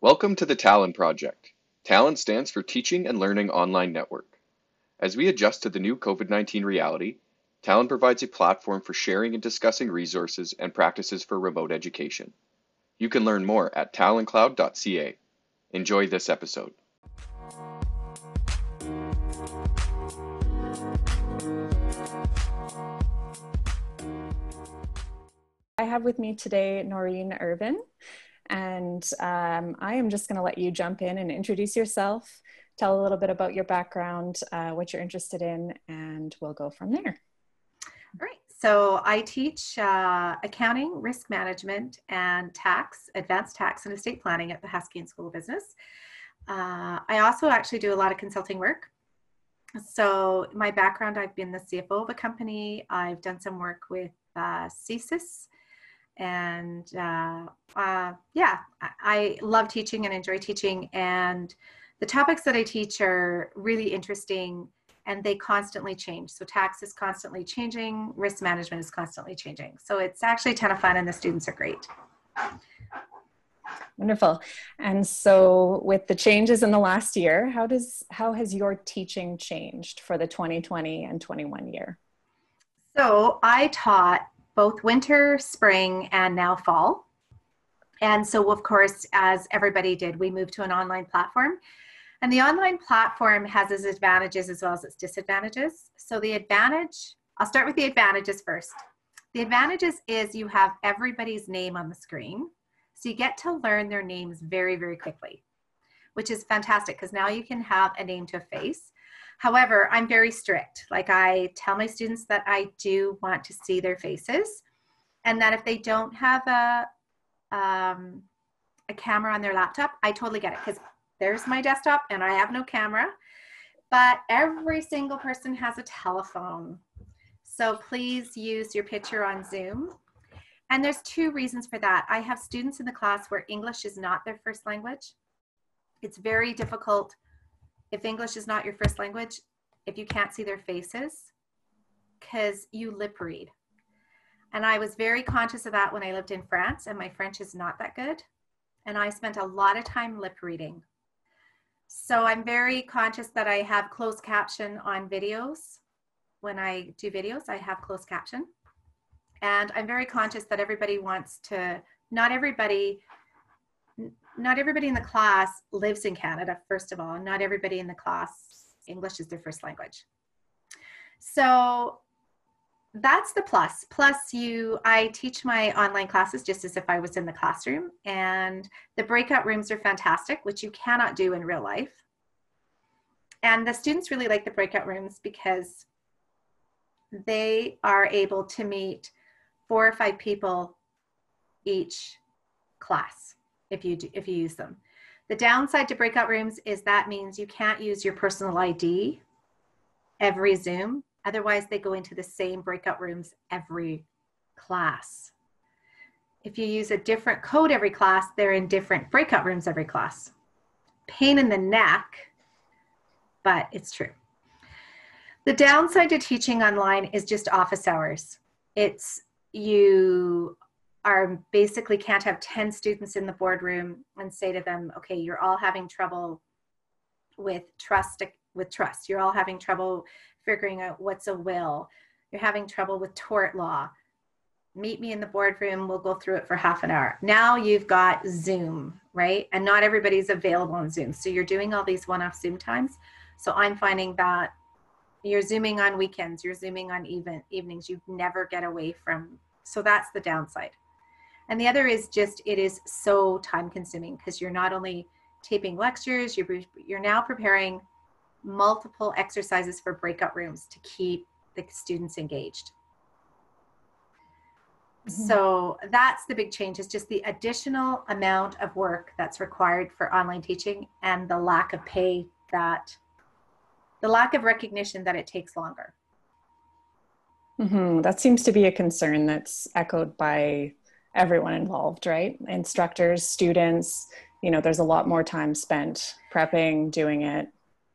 Welcome to the Talon Project. Talon stands for Teaching and Learning Online Network. As we adjust to the new COVID 19 reality, Talon provides a platform for sharing and discussing resources and practices for remote education. You can learn more at taloncloud.ca. Enjoy this episode. I have with me today Noreen Irvin, and um, I am just going to let you jump in and introduce yourself, tell a little bit about your background, uh, what you're interested in, and we'll go from there. All right. So I teach uh, accounting, risk management, and tax, advanced tax and estate planning at the Haskayne School of Business. Uh, I also actually do a lot of consulting work. So my background, I've been the CFO of a company. I've done some work with uh, CSIS and uh, uh, yeah, I, I love teaching and enjoy teaching. And the topics that I teach are really interesting and they constantly change. So tax is constantly changing, risk management is constantly changing. So it's actually a ton of fun and the students are great. Wonderful. And so with the changes in the last year, how does how has your teaching changed for the 2020 and 21 year? So I taught both winter, spring, and now fall. And so, of course, as everybody did, we moved to an online platform. And the online platform has its advantages as well as its disadvantages. So, the advantage, I'll start with the advantages first. The advantages is you have everybody's name on the screen. So, you get to learn their names very, very quickly, which is fantastic because now you can have a name to a face. However, I'm very strict. Like I tell my students that I do want to see their faces and that if they don't have a, um, a camera on their laptop, I totally get it because there's my desktop and I have no camera. But every single person has a telephone. So please use your picture on Zoom. And there's two reasons for that. I have students in the class where English is not their first language. It's very difficult if English is not your first language, if you can't see their faces, because you lip read. And I was very conscious of that when I lived in France, and my French is not that good. And I spent a lot of time lip reading. So I'm very conscious that I have closed caption on videos. When I do videos, I have closed caption. And I'm very conscious that everybody wants to, not everybody not everybody in the class lives in Canada, first of all. Not everybody in the class, English is their first language. So that's the plus. Plus, you, I teach my online classes just as if I was in the classroom, and the breakout rooms are fantastic, which you cannot do in real life. And the students really like the breakout rooms because they are able to meet four or five people each class if you do, if you use them. The downside to breakout rooms is that means you can't use your personal ID every Zoom. Otherwise, they go into the same breakout rooms every class. If you use a different code every class, they're in different breakout rooms every class. Pain in the neck, but it's true. The downside to teaching online is just office hours. It's you are basically can't have 10 students in the boardroom and say to them, okay, you're all having trouble with trust with trust. You're all having trouble figuring out what's a will. You're having trouble with tort law. Meet me in the boardroom. We'll go through it for half an hour. Now you've got Zoom, right? And not everybody's available on Zoom. So you're doing all these one off Zoom times. So I'm finding that you're Zooming on weekends, you're Zooming on even evenings. You never get away from. So that's the downside. And the other is just it is so time consuming because you're not only taping lectures, you're, you're now preparing multiple exercises for breakout rooms to keep the students engaged. Mm-hmm. So that's the big change is just the additional amount of work that's required for online teaching and the lack of pay that the lack of recognition that it takes longer. Mm-hmm. That seems to be a concern that's echoed by everyone involved, right? Instructors, students, you know, there's a lot more time spent prepping, doing it.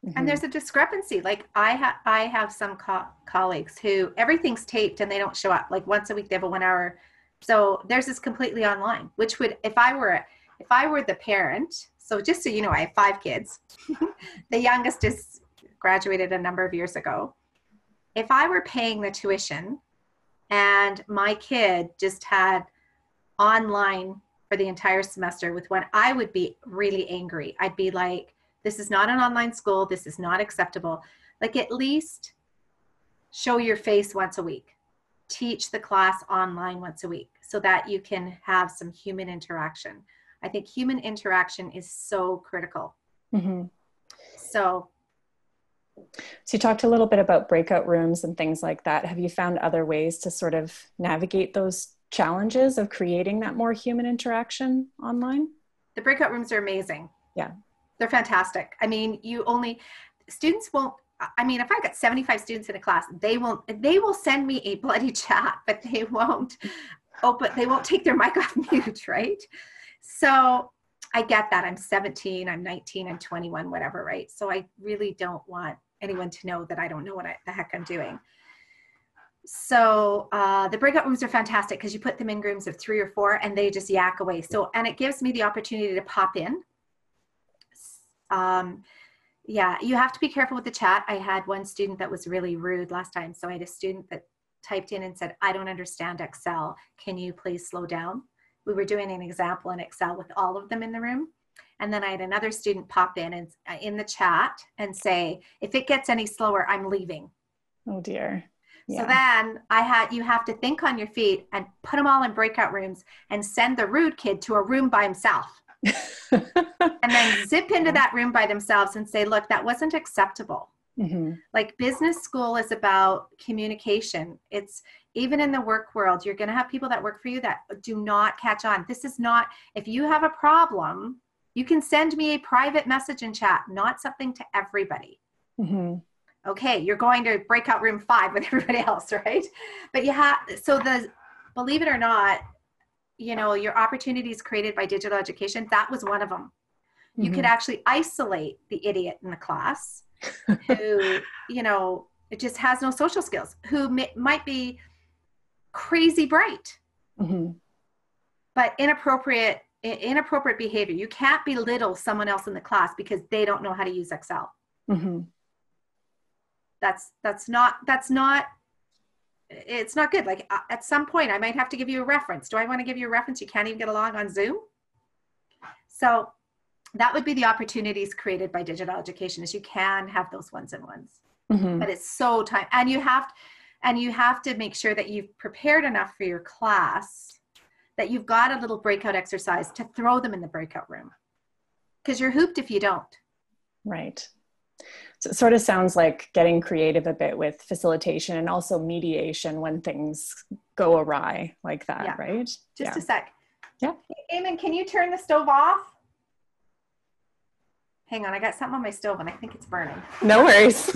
Mm-hmm. And there's a discrepancy. Like I have, I have some co- colleagues who everything's taped and they don't show up. Like once a week, they have a one hour. So theirs is completely online. Which would, if I were, if I were the parent, So just so you know, I have five kids. the youngest is graduated a number of years ago. If I were paying the tuition and my kid just had online for the entire semester with one, I would be really angry. I'd be like, this is not an online school. This is not acceptable. Like, at least show your face once a week. Teach the class online once a week so that you can have some human interaction. I think human interaction is so critical. Mm-hmm. So, so you talked a little bit about breakout rooms and things like that. Have you found other ways to sort of navigate those challenges of creating that more human interaction online? The breakout rooms are amazing. Yeah. They're fantastic. I mean, you only students won't I mean, if I got 75 students in a class, they won't they will send me a bloody chat, but they won't open they won't take their mic off mute, right? So I get that. I'm 17, I'm 19, I'm 21, whatever, right? So I really don't want anyone to know that I don't know what I, the heck I'm doing. So uh, the breakout rooms are fantastic because you put them in rooms of three or four and they just yak away. So, and it gives me the opportunity to pop in. Um, yeah, you have to be careful with the chat. I had one student that was really rude last time. So I had a student that typed in and said, I don't understand Excel. Can you please slow down? We were doing an example in Excel with all of them in the room. And then I had another student pop in and uh, in the chat and say, if it gets any slower, I'm leaving. Oh dear. Yeah. So then I had you have to think on your feet and put them all in breakout rooms and send the rude kid to a room by himself. and then zip into that room by themselves and say, look, that wasn't acceptable. Mm-hmm. Like business school is about communication. It's even in the work world, you're going to have people that work for you that do not catch on. This is not, if you have a problem, you can send me a private message in chat, not something to everybody. Mm-hmm. Okay, you're going to breakout room five with everybody else, right? But you have, so the, believe it or not, you know, your opportunities created by digital education, that was one of them. You mm-hmm. could actually isolate the idiot in the class who, you know, it just has no social skills, who may, might be crazy bright, mm-hmm. but inappropriate inappropriate behavior. You can't belittle someone else in the class because they don't know how to use Excel. Mm-hmm. That's that's not that's not it's not good. Like uh, at some point, I might have to give you a reference. Do I want to give you a reference? You can't even get along on Zoom. So that would be the opportunities created by digital education is you can have those ones and ones mm-hmm. but it's so time and you have and you have to make sure that you've prepared enough for your class that you've got a little breakout exercise to throw them in the breakout room because you're hooped if you don't right so it sort of sounds like getting creative a bit with facilitation and also mediation when things go awry like that yeah. right just yeah. a sec yeah Eamon, can you turn the stove off Hang on, I got something on my stove and I think it's burning. No worries.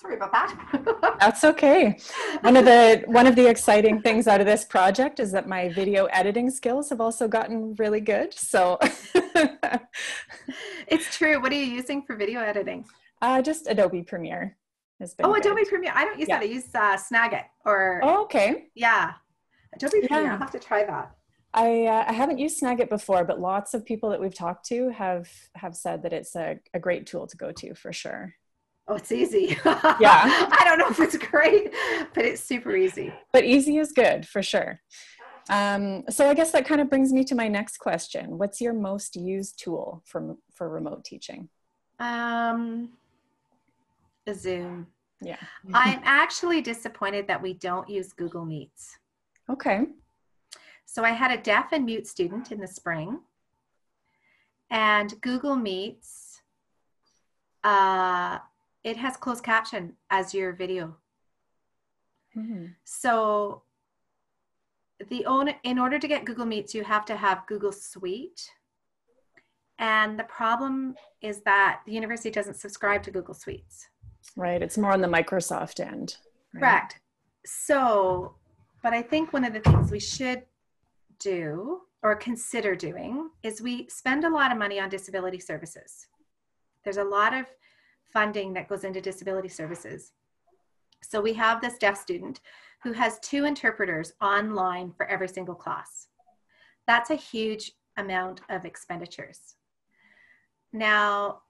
Sorry about that. That's okay. One of the one of the exciting things out of this project is that my video editing skills have also gotten really good. So it's true. What are you using for video editing? Uh, just Adobe Premiere has been. Oh, good. Adobe Premiere. I don't use yeah. that. I use uh, Snagit or. Oh, okay. Yeah, Adobe yeah. Premiere. I'll have to try that. I uh, I haven't used Snagit before, but lots of people that we've talked to have have said that it's a, a great tool to go to for sure. Oh, it's easy. yeah. I don't know if it's great, but it's super easy. But easy is good for sure. Um, so I guess that kind of brings me to my next question. What's your most used tool for for remote teaching? Um, Zoom. Yeah. I'm actually disappointed that we don't use Google Meets. Okay. So I had a deaf and mute student in the spring, and Google Meets, uh, it has closed caption as your video. Mm-hmm. So the own in order to get Google Meets, you have to have Google Suite. And the problem is that the university doesn't subscribe to Google Suites. Right. It's more on the Microsoft end. Right? Correct. So, but I think one of the things we should do or consider doing is we spend a lot of money on disability services. There's a lot of funding that goes into disability services. So we have this deaf student who has two interpreters online for every single class. That's a huge amount of expenditures. Now,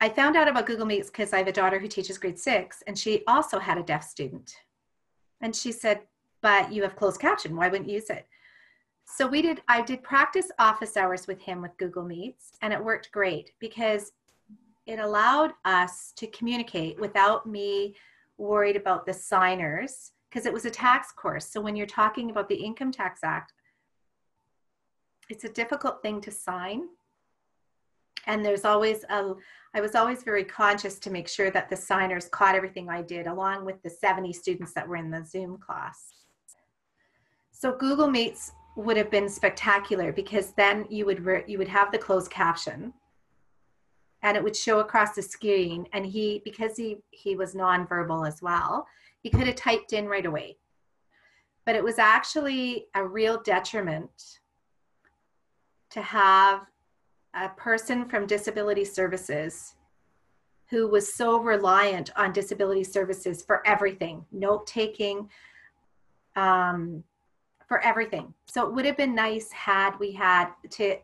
I found out about Google Meets because I have a daughter who teaches grade six, and she also had a deaf student. And she said, But you have closed caption. Why wouldn't you use it? So we did, I did practice office hours with him with Google Meets, and it worked great because it allowed us to communicate without me worried about the signers because it was a tax course. So when you're talking about the Income Tax Act, it's a difficult thing to sign. And there's always a, I was always very conscious to make sure that the signers caught everything I did, along with the 70 students that were in the Zoom class. So Google Meets would have been spectacular because then you would you would have the closed caption and it would show across the screen. And he because he he was nonverbal as well he could have typed in right away. But it was actually a real detriment to have a person from disability services who was so reliant on disability services for everything note taking um, for everything. So it would have been nice had we had to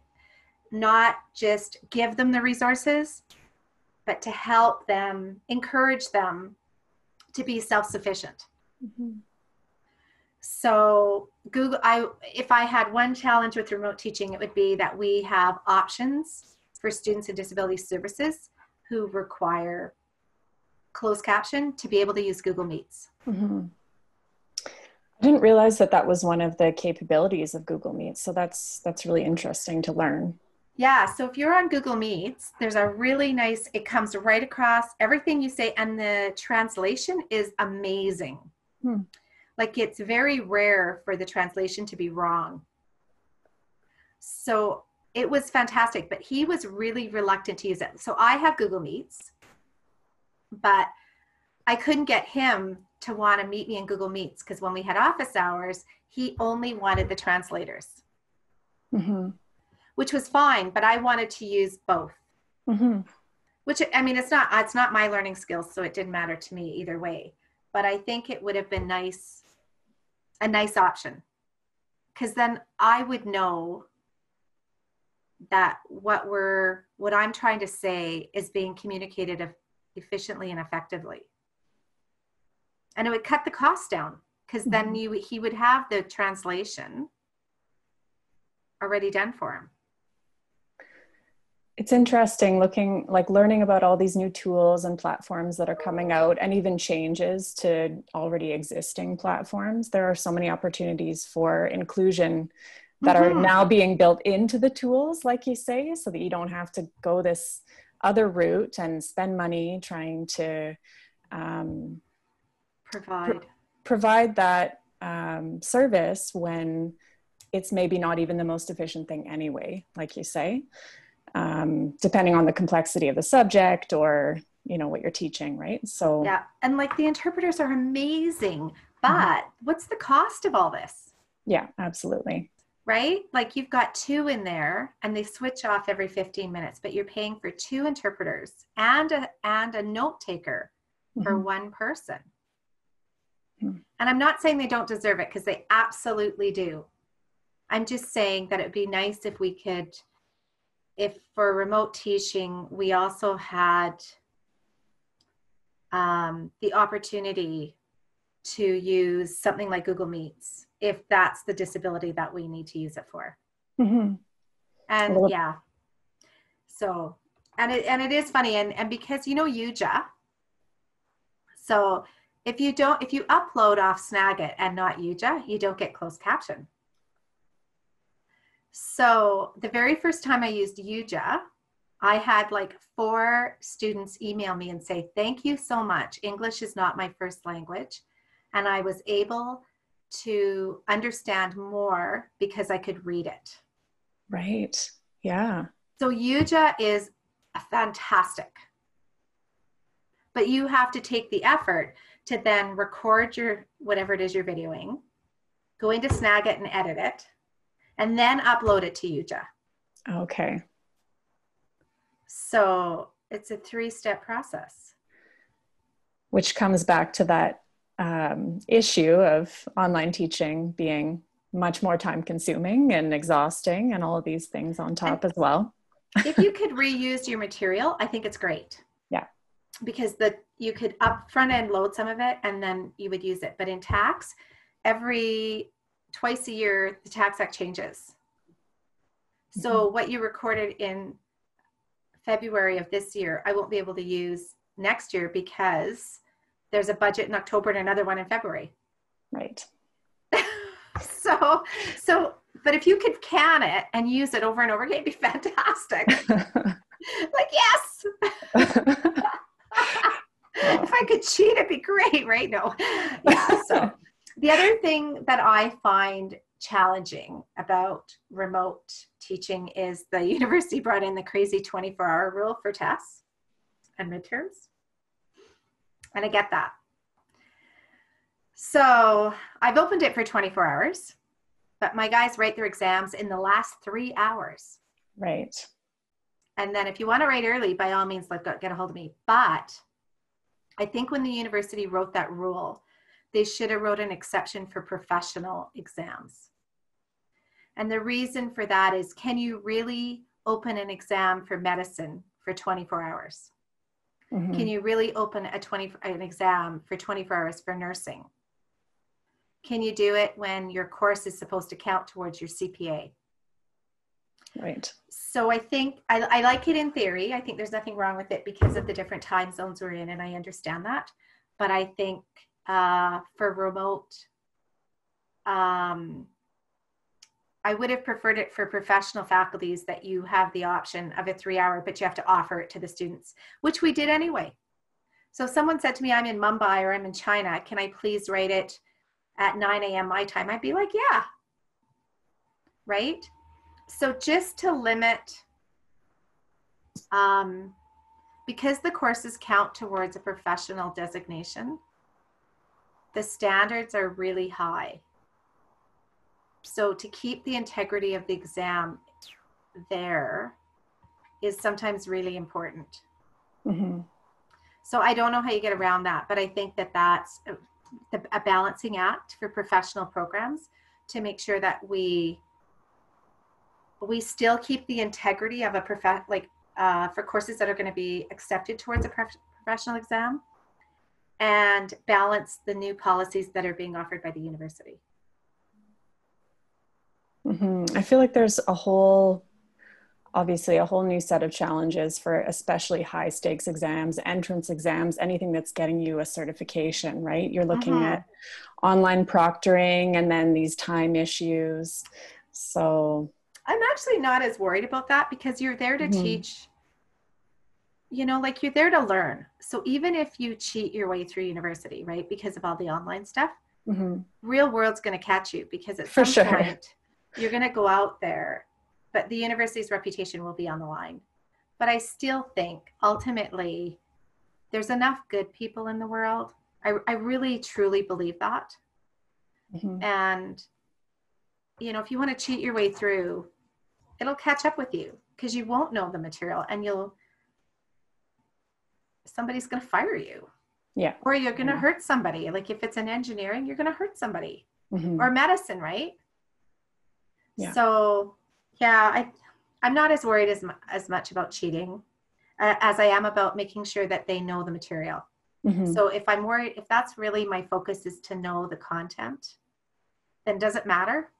not just give them the resources, but to help them, encourage them to be self-sufficient. Mm-hmm. So Google, I if I had one challenge with remote teaching, it would be that we have options for students with disability services who require closed caption to be able to use Google Meets. Mm-hmm. I didn't realize that that was one of the capabilities of Google Meets. So that's that's really interesting to learn. Yeah, so if you're on Google Meets, there's a really nice, it comes right across everything you say, and the translation is amazing. Hmm. Like it's very rare for the translation to be wrong. So it was fantastic, but he was really reluctant to use it. So I have Google Meets, but I couldn't get him to want to meet me in Google Meets because when we had office hours, he only wanted the translators. Mm-hmm which was fine, but I wanted to use both. Mm-hmm. Which I mean, it's not it's not my learning skills, so it didn't matter to me either way. But I think it would have been nice, a nice option, because then I would know that what we're what I'm trying to say is being communicated efficiently and effectively, and it would cut the cost down because mm-hmm. then you he would have the translation already done for him it's interesting looking like learning about all these new tools and platforms that are coming out and even changes to already existing platforms. There are so many opportunities for inclusion that mm-hmm. are now being built into the tools like you say so that you don't have to go this other route and spend money trying to um, provide. pr- provide that um, service when it's maybe not even the most efficient thing anyway like you say um, depending on the complexity of the subject or you know what you're teaching right so yeah and like the interpreters are amazing but mm-hmm. what's the cost of all this yeah absolutely right like you've got two in there and they switch off every 15 minutes but you're paying for two interpreters and a and a note taker mm-hmm. for one person mm-hmm. and i'm not saying they don't deserve it because they absolutely do i'm just saying that it'd be nice if we could if for remote teaching, we also had um, the opportunity to use something like Google Meets if that's the disability that we need to use it for. Mm-hmm. And well, yeah, so and it and it is funny and and because you know Yuja, so if you don't if you upload off Snagit and not Yuja, you don't get closed caption. So the very first time I used Yuja, I had like four students email me and say, Thank you so much. English is not my first language. And I was able to understand more because I could read it. Right. Yeah. So Yuja is fantastic. But you have to take the effort to then record your whatever it is you're videoing, go into Snagit and edit it and then upload it to Yuja. Okay. So it's a three step process. Which comes back to that um, issue of online teaching being much more time consuming and exhausting and all of these things on top as well if you could reuse your material i think it's great yeah because the you could up front end load some of it and then you would use it but in tax every twice a year the tax act changes. So mm-hmm. what you recorded in february of this year i won't be able to use next year because there's a budget in october and another one in february. Right. So so but if you could can it and use it over and over again it'd be fantastic. Like yes! If i could cheat it'd be great right? No. Yeah so the other thing that i find challenging about remote teaching is the university brought in the crazy 24 hour rule for tests and midterms and i get that so I've opened it for 24 hours, but my guys write their exams in the last three hours. Right. And then if you want to write early, by all means, like get a hold of me. But I think when the university wrote that rule, they should have wrote an exception for professional exams. And the reason for that is can you really open an exam for medicine for 24 hours? Mm-hmm. Can you really open a 20 an exam for 24 hours for nursing? Can you do it when your course is supposed to count towards your CPA? Right. So I think I, I like it in theory. I think there's nothing wrong with it because of the different time zones we're in, and I understand that. But I think uh, for remote, um, I would have preferred it for professional faculties that you have the option of a three hour, but you have to offer it to the students, which we did anyway. So someone said to me, I'm in Mumbai or I'm in China, can I please rate it at 9 a.m. my time, I'd be like, yeah. Right? So just to limit, um, because the courses count towards a professional designation, the standards are really high. So to keep the integrity of the exam there is sometimes really important. Mm-hmm. So I don't know how you get around that, but I think that that's the, a balancing act for professional programs to make sure that we we still keep the integrity of a prof like uh, for courses that are going to be accepted towards a prof- professional exam and balance the new policies that are being offered by the university. Mm-hmm. I feel like there's a whole obviously a whole new set of challenges for especially high stakes exams, entrance exams, anything that's getting you a certification, right? You're looking mm-hmm. at online proctoring and then these time issues. So I'm actually not as worried about that because you're there to mm-hmm. teach you know like you're there to learn so even if you cheat your way through university right because of all the online stuff mm-hmm. real world's going to catch you because at For some sure. point you're going to go out there but the university's reputation will be on the line. But I still think ultimately there's enough good people in the world. I, I really truly believe that. Mm-hmm. And, you know, if you want to cheat your way through, it'll catch up with you because you won't know the material and you'll, somebody's going to fire you. Yeah. Or you're going to yeah. hurt somebody. Like if it's in engineering, you're going to hurt somebody mm-hmm. or medicine, right? Yeah. So yeah, I, I'm not as worried as, as much about cheating uh, as I am about making sure that they know the material. Mm-hmm. So if I'm worried, if that's really my focus is to know the content, then does it matter?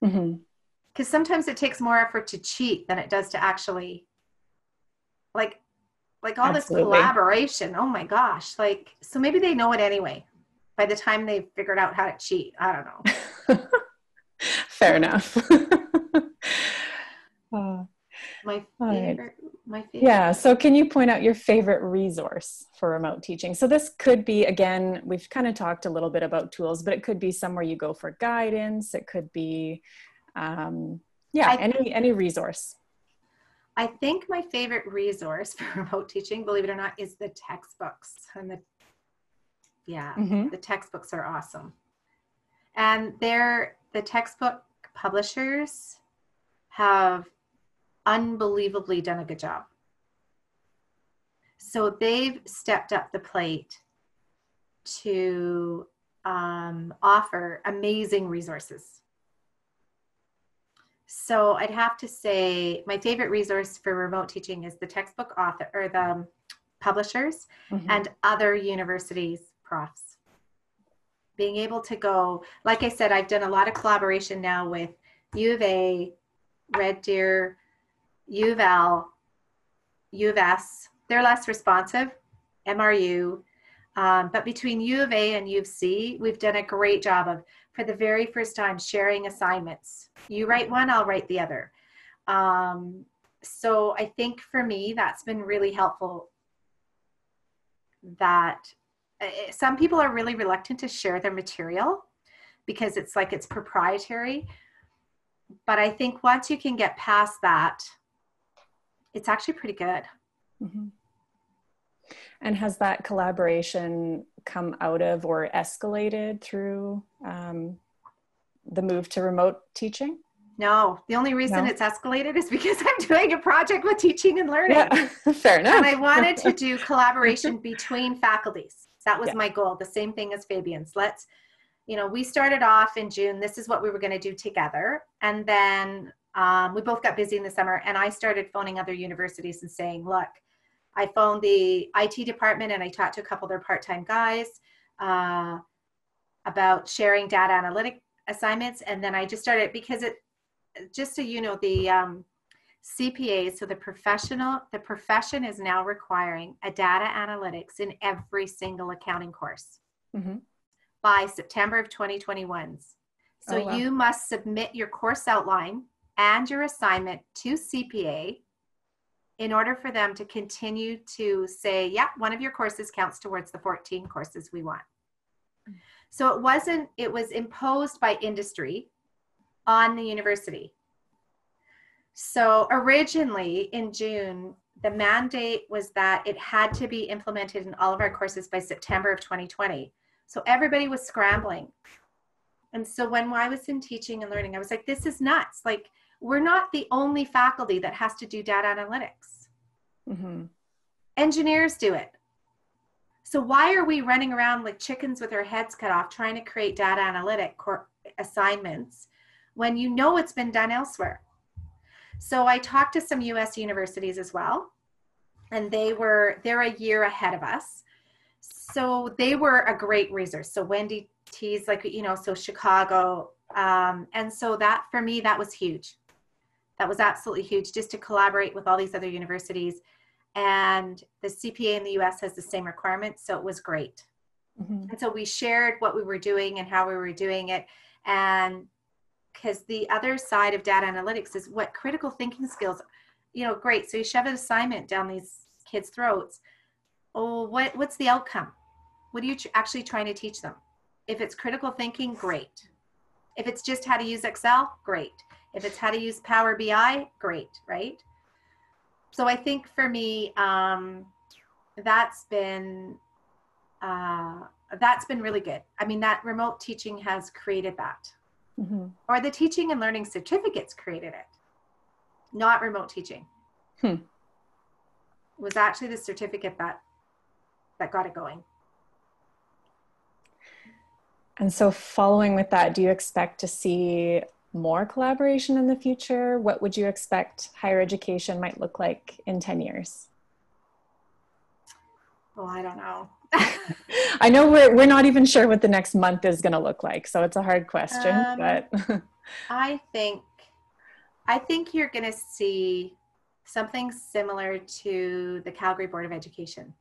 Because mm-hmm. sometimes it takes more effort to cheat than it does to actually, like, like all Absolutely. this collaboration. Oh my gosh! Like, so maybe they know it anyway. By the time they've figured out how to cheat, I don't know. Fair enough. Uh, my favorite, my favorite. Yeah. So, can you point out your favorite resource for remote teaching? So, this could be again, we've kind of talked a little bit about tools, but it could be somewhere you go for guidance. It could be, um, yeah, I, any any resource. I think my favorite resource for remote teaching, believe it or not, is the textbooks and the yeah, mm-hmm. the textbooks are awesome, and they're the textbook publishers have unbelievably done a good job. So they've stepped up the plate to um, offer amazing resources. So I'd have to say my favorite resource for remote teaching is the textbook author or the publishers mm-hmm. and other universities profs. Being able to go, like I said, I've done a lot of collaboration now with U of A, Red Deer, U of L, U of S. They're less responsive, MRU. Um, but between U of A and U of C, we've done a great job of for the very first time sharing assignments. You write one, I'll write the other. Um, so I think for me, that's been really helpful. That uh, some people are really reluctant to share their material because it's like it's proprietary. But I think once you can get past that, it's actually pretty good. Mm-hmm. And has that collaboration come out of or escalated through um, the move to remote teaching? No, the only reason no. it's escalated is because I'm doing a project with teaching and learning. Yeah, fair enough. And I wanted to do collaboration between faculties. That was yeah. my goal. The same thing as Fabian's. Let's, you know, we started off in June. This is what we were going to do together. And then um, we both got busy in the summer. And I started phoning other universities and saying, look, I phoned the IT department and I talked to a couple of their part-time guys uh, about sharing data analytic assignments. And then I just started because it, just so you know, the um, CPA, so the professional, the profession is now requiring a data analytics in every single accounting course mm-hmm. by September of 2021. So oh, wow. you must submit your course outline and your assignment to CPA in order for them to continue to say, yeah, one of your courses counts towards the 14 courses we want. So it wasn't, it was imposed by industry on the university. So originally in June, the mandate was that it had to be implemented in all of our courses by September of 2020. So everybody was scrambling. And so when I was in teaching and learning, I was like, this is nuts. Like, we're not the only faculty that has to do data analytics. Mm-hmm. Engineers do it. So why are we running around like chickens with our heads cut off trying to create data analytic cor- assignments when you know it's been done elsewhere? So I talked to some US universities as well, and they were they're a year ahead of us. So they were a great resource. So Wendy T's like you know, so Chicago, um, and so that for me that was huge that was absolutely huge just to collaborate with all these other universities and the cpa in the us has the same requirements so it was great. Mm-hmm. and so we shared what we were doing and how we were doing it. And because the other side of data analytics is what critical thinking skills you know great so you shove an assignment down these kids throats. Oh what what's the outcome? What are you tr- actually trying to teach them? If it's critical thinking great. If it's just how to use excel great. If it's how to use Power BI, great, right? So I think for me, um, that's been uh, that's been really good. I mean, that remote teaching has created that, mm-hmm. or the teaching and learning certificates created it, not remote teaching. Hmm. It was actually the certificate that that got it going. And so, following with that, do you expect to see more collaboration in the future? What would you expect higher education might look like in 10 years? Well, I don't know. I know we're, we're not even sure what the next month is going to look like. So it's a hard question, um, but I think, I think you're going to see something similar to the Calgary Board of Education.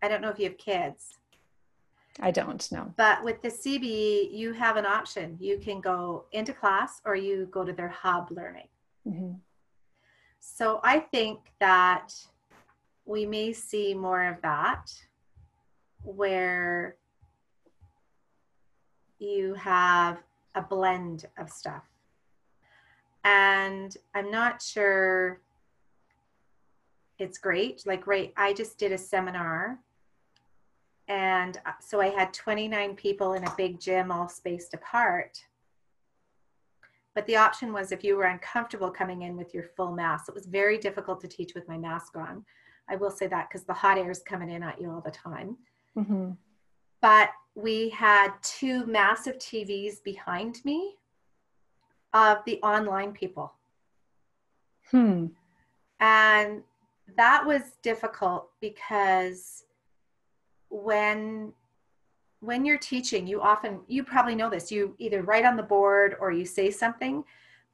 I don't know if you have kids, I don't know. But with the CB, you have an option. You can go into class or you go to their hub learning. Mm-hmm. So I think that we may see more of that where you have a blend of stuff. And I'm not sure it's great. Like, right, I just did a seminar and uh, so I had 29 people in a big gym, all spaced apart. But the option was if you were uncomfortable coming in with your full mask, it was very difficult to teach with my mask on. I will say that because the hot air is coming in at you all the time. Mm-hmm. But we had two massive TVs behind me of the online people. Hmm. And that was difficult because when when you're teaching, you often you probably know this, you either write on the board or you say something,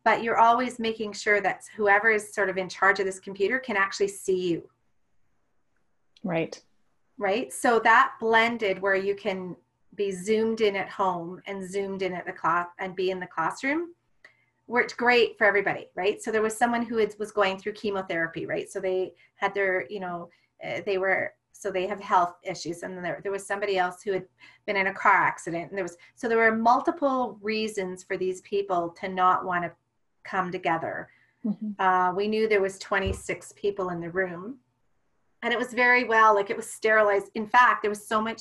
but you're always making sure that whoever is sort of in charge of this computer can actually see you. Right. Right? So that blended where you can be zoomed in at home and zoomed in at the class and be in the classroom worked great for everybody right so there was someone who was going through chemotherapy right so they had their you know uh, they were so they have health issues. And then there, there was somebody else who had been in a car accident. And there was so there were multiple reasons for these people to not want to come together. Mm-hmm. uh, we knew there was 26 people in the room. And it was very well like it was sterilized. In fact there was so much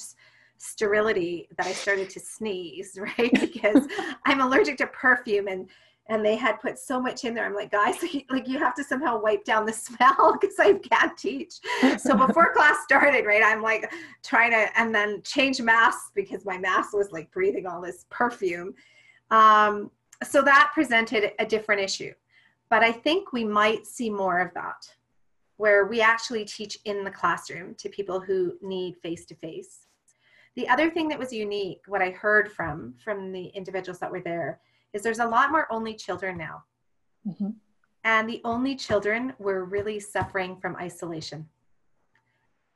sterility that I started to sneeze, right? Because I'm allergic to perfume and and they had put so much in there. I'm like, guys, like you have to somehow wipe down the smell because I can't teach. So before class started, right, I'm like trying to and then change masks because my mask was like breathing all this perfume. Um, so that presented a different issue. But I think we might see more of that where we actually teach in the classroom to people who need face to face the other thing that was unique, what I heard from from the individuals that were there, is there's a lot more only children now. Mm-hmm. And the only children were really suffering from isolation.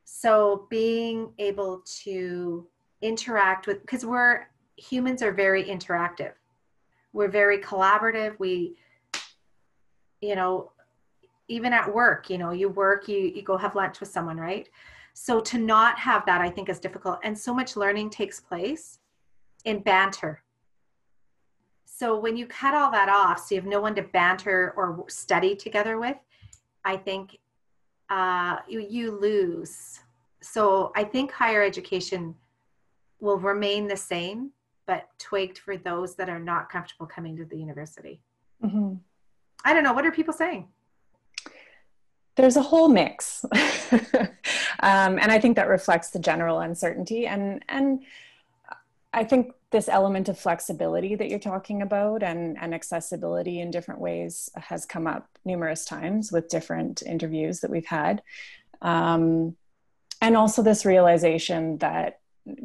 So being able to interact with, because we're humans are very interactive, we're very collaborative. We, you know, even at work, you know, you work, you, you go have lunch with someone, right? So to not have that, I think, is difficult. And so much learning takes place in banter. So when you cut all that off, so you have no one to banter or study together with, I think uh, you, you lose. So I think higher education will remain the same, but tweaked for those that are not comfortable coming to the university. Mm-hmm. I don't know. What are people saying? there's a whole mix um, and i think that reflects the general uncertainty and and i think this element of flexibility that you're talking about and, and accessibility in different ways has come up numerous times with different interviews that we've had. Um, and also this realization that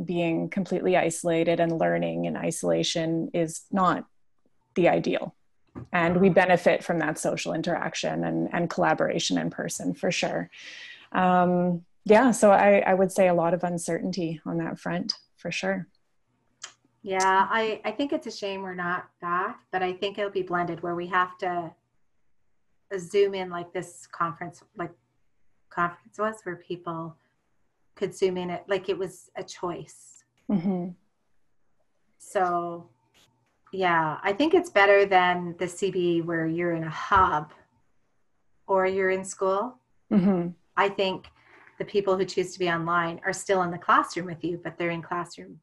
being completely isolated and learning in isolation is not the ideal. And we benefit from that social interaction and, and collaboration in person for sure. Um, yeah so I, I would say a lot of uncertainty on that front for sure yeah I, I think it's a shame we're not back but i think it'll be blended where we have to zoom in like this conference like conference was where people could zoom in it like it was a choice mm-hmm. so yeah, I think it's better than the CB where you're in a hub or you're in school. Mm-hmm. I think the people who choose to be online are still in the classroom with you, but they're in classroom.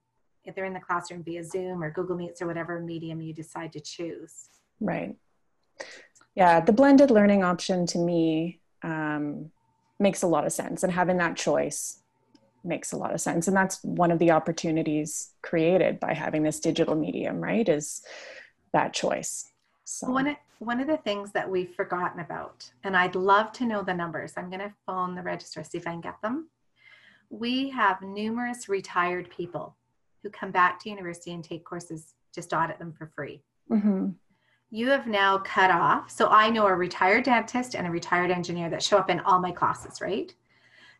If they're in the classroom via Zoom or Google Meets or whatever medium you decide to choose. Right. Yeah, the blended learning option to me um, makes a lot of sense, and having that choice makes a lot of sense and that's one of the opportunities created by having this digital medium right is that choice so one of, one of the things that we've forgotten about and i'd love to know the numbers i'm going to phone the registrar see if i can get them we have numerous retired people who come back to university and take courses just audit them for free mm-hmm. you have now cut off so i know a retired dentist and a retired engineer that show up in all my classes right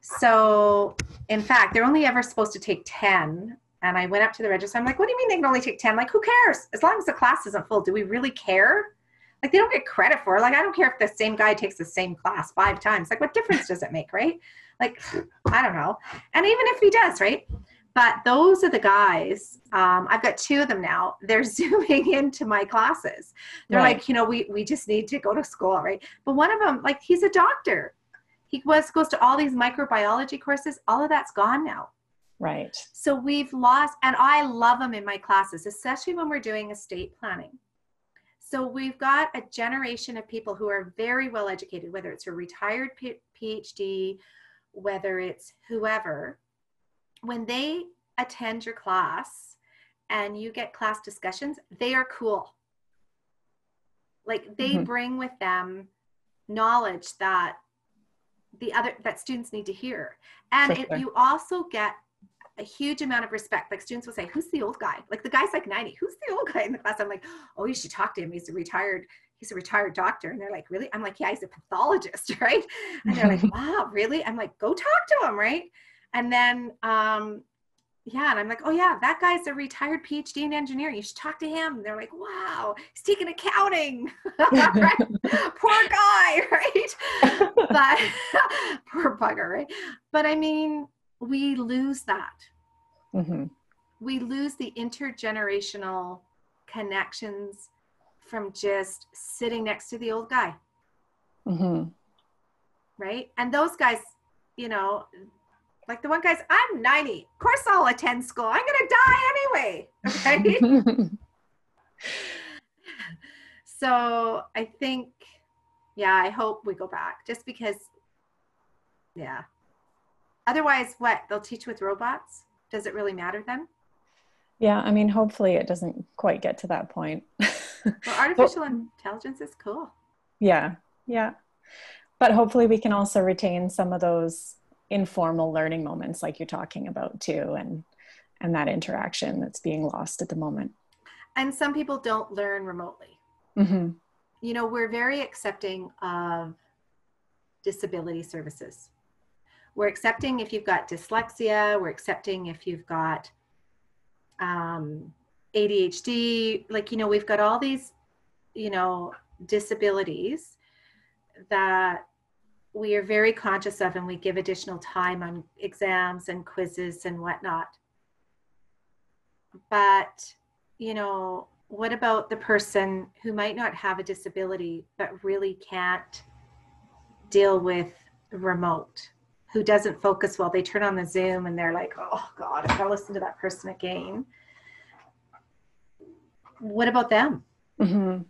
so, in fact, they're only ever supposed to take 10. And I went up to the register. I'm like, what do you mean they can only take 10? Like, who cares? As long as the class isn't full, do we really care? Like, they don't get credit for it. Like, I don't care if the same guy takes the same class five times. Like, what difference does it make, right? Like, I don't know. And even if he does, right? But those are the guys. Um, I've got two of them now. They're zooming into my classes. They're right. like, you know, we, we just need to go to school, right? But one of them, like, he's a doctor he was goes to all these microbiology courses all of that's gone now right so we've lost and i love them in my classes especially when we're doing estate planning so we've got a generation of people who are very well educated whether it's a retired phd whether it's whoever when they attend your class and you get class discussions, they are cool. Like they mm-hmm. bring with them knowledge that the other that students need to hear. And it, you also get a huge amount of respect. Like students will say, "Who's the old guy?" Like the guy's like ninety. Who's the old guy in the class? I'm like, "Oh, you should talk to him. He's a retired. He's a retired doctor." And they're like, "Really?" I'm like, "Yeah, he's a pathologist, right?" And they're like, "Wow, really?" I'm like, "Go talk to him, right?" And then, um, yeah, and I'm like, "Oh yeah, that guy's a retired PhD in engineering. You should talk to him." And they're like, "Wow, he's taking accounting. Poor guy, right?" but poor bugger, right? But I mean we lose that. Mm-hmm. We lose the intergenerational connections from just sitting next to the old guy. Mm-hmm. Right? And those guys, you know, like the one guy's, I'm 90. Of course I'll attend school. I'm going to die anyway. Okay. so I think, yeah, I hope we go back just because, yeah, Otherwise, what? They'll teach with robots? Does it really matter then? Yeah, I mean, hopefully it doesn't quite get to that point. well, artificial but, intelligence is cool. Yeah, yeah. But hopefully we can also retain some of those informal learning moments like you're talking about too and and that interaction that's being lost at the moment. And some people don't learn remotely. Mm-hmm. You know, we're very accepting of disability services we're accepting if you've got dyslexia, we're accepting if you've got um, ADHD, like, you know, we've got all these, you know, disabilities that we are very conscious of and we give additional time on exams and quizzes and whatnot. But, you know, what about the person who might not have a disability but really can't deal with remote? who doesn't focus well, they turn on the Zoom and they're like, oh God, if I listen to that person again. What about them? Mm-hmm.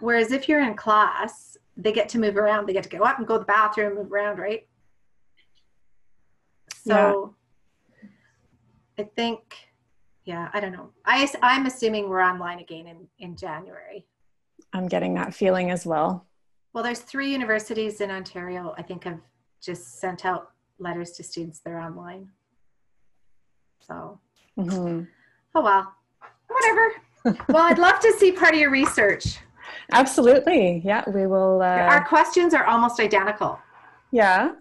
Whereas if you're in class, they get to move around, they get to go up and go to the bathroom, move around, right? So yeah. I think, yeah, I don't know. I, I'm assuming we're online again in, in January. I'm getting that feeling as well. Well, there's three universities in Ontario, I think, have just sent out letters to students they're online. So, mm-hmm. oh well, whatever. well, I'd love to see part of your research. Absolutely. Yeah, we will. Uh... Our questions are almost identical. Yeah.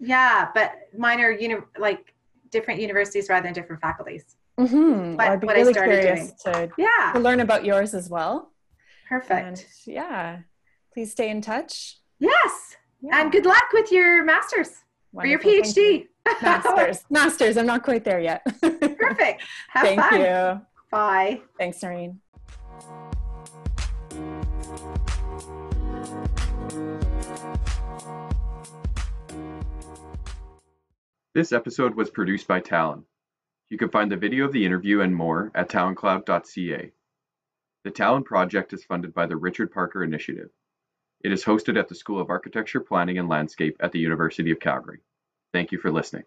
Yeah, but mine are uni- like different universities rather than different faculties. Mm-hmm. But well, I'd be really curious doing. to, yeah. to learn about yours as well. Perfect. And yeah, please stay in touch. Yes. Yeah. And good luck with your master's Wonderful. or your PhD. You. Masters. masters. I'm not quite there yet. Perfect. Have Thank fun. you. Bye. Thanks, Noreen. This episode was produced by Talon. You can find the video of the interview and more at taloncloud.ca. The Talon project is funded by the Richard Parker Initiative. It is hosted at the School of Architecture, Planning and Landscape at the University of Calgary. Thank you for listening.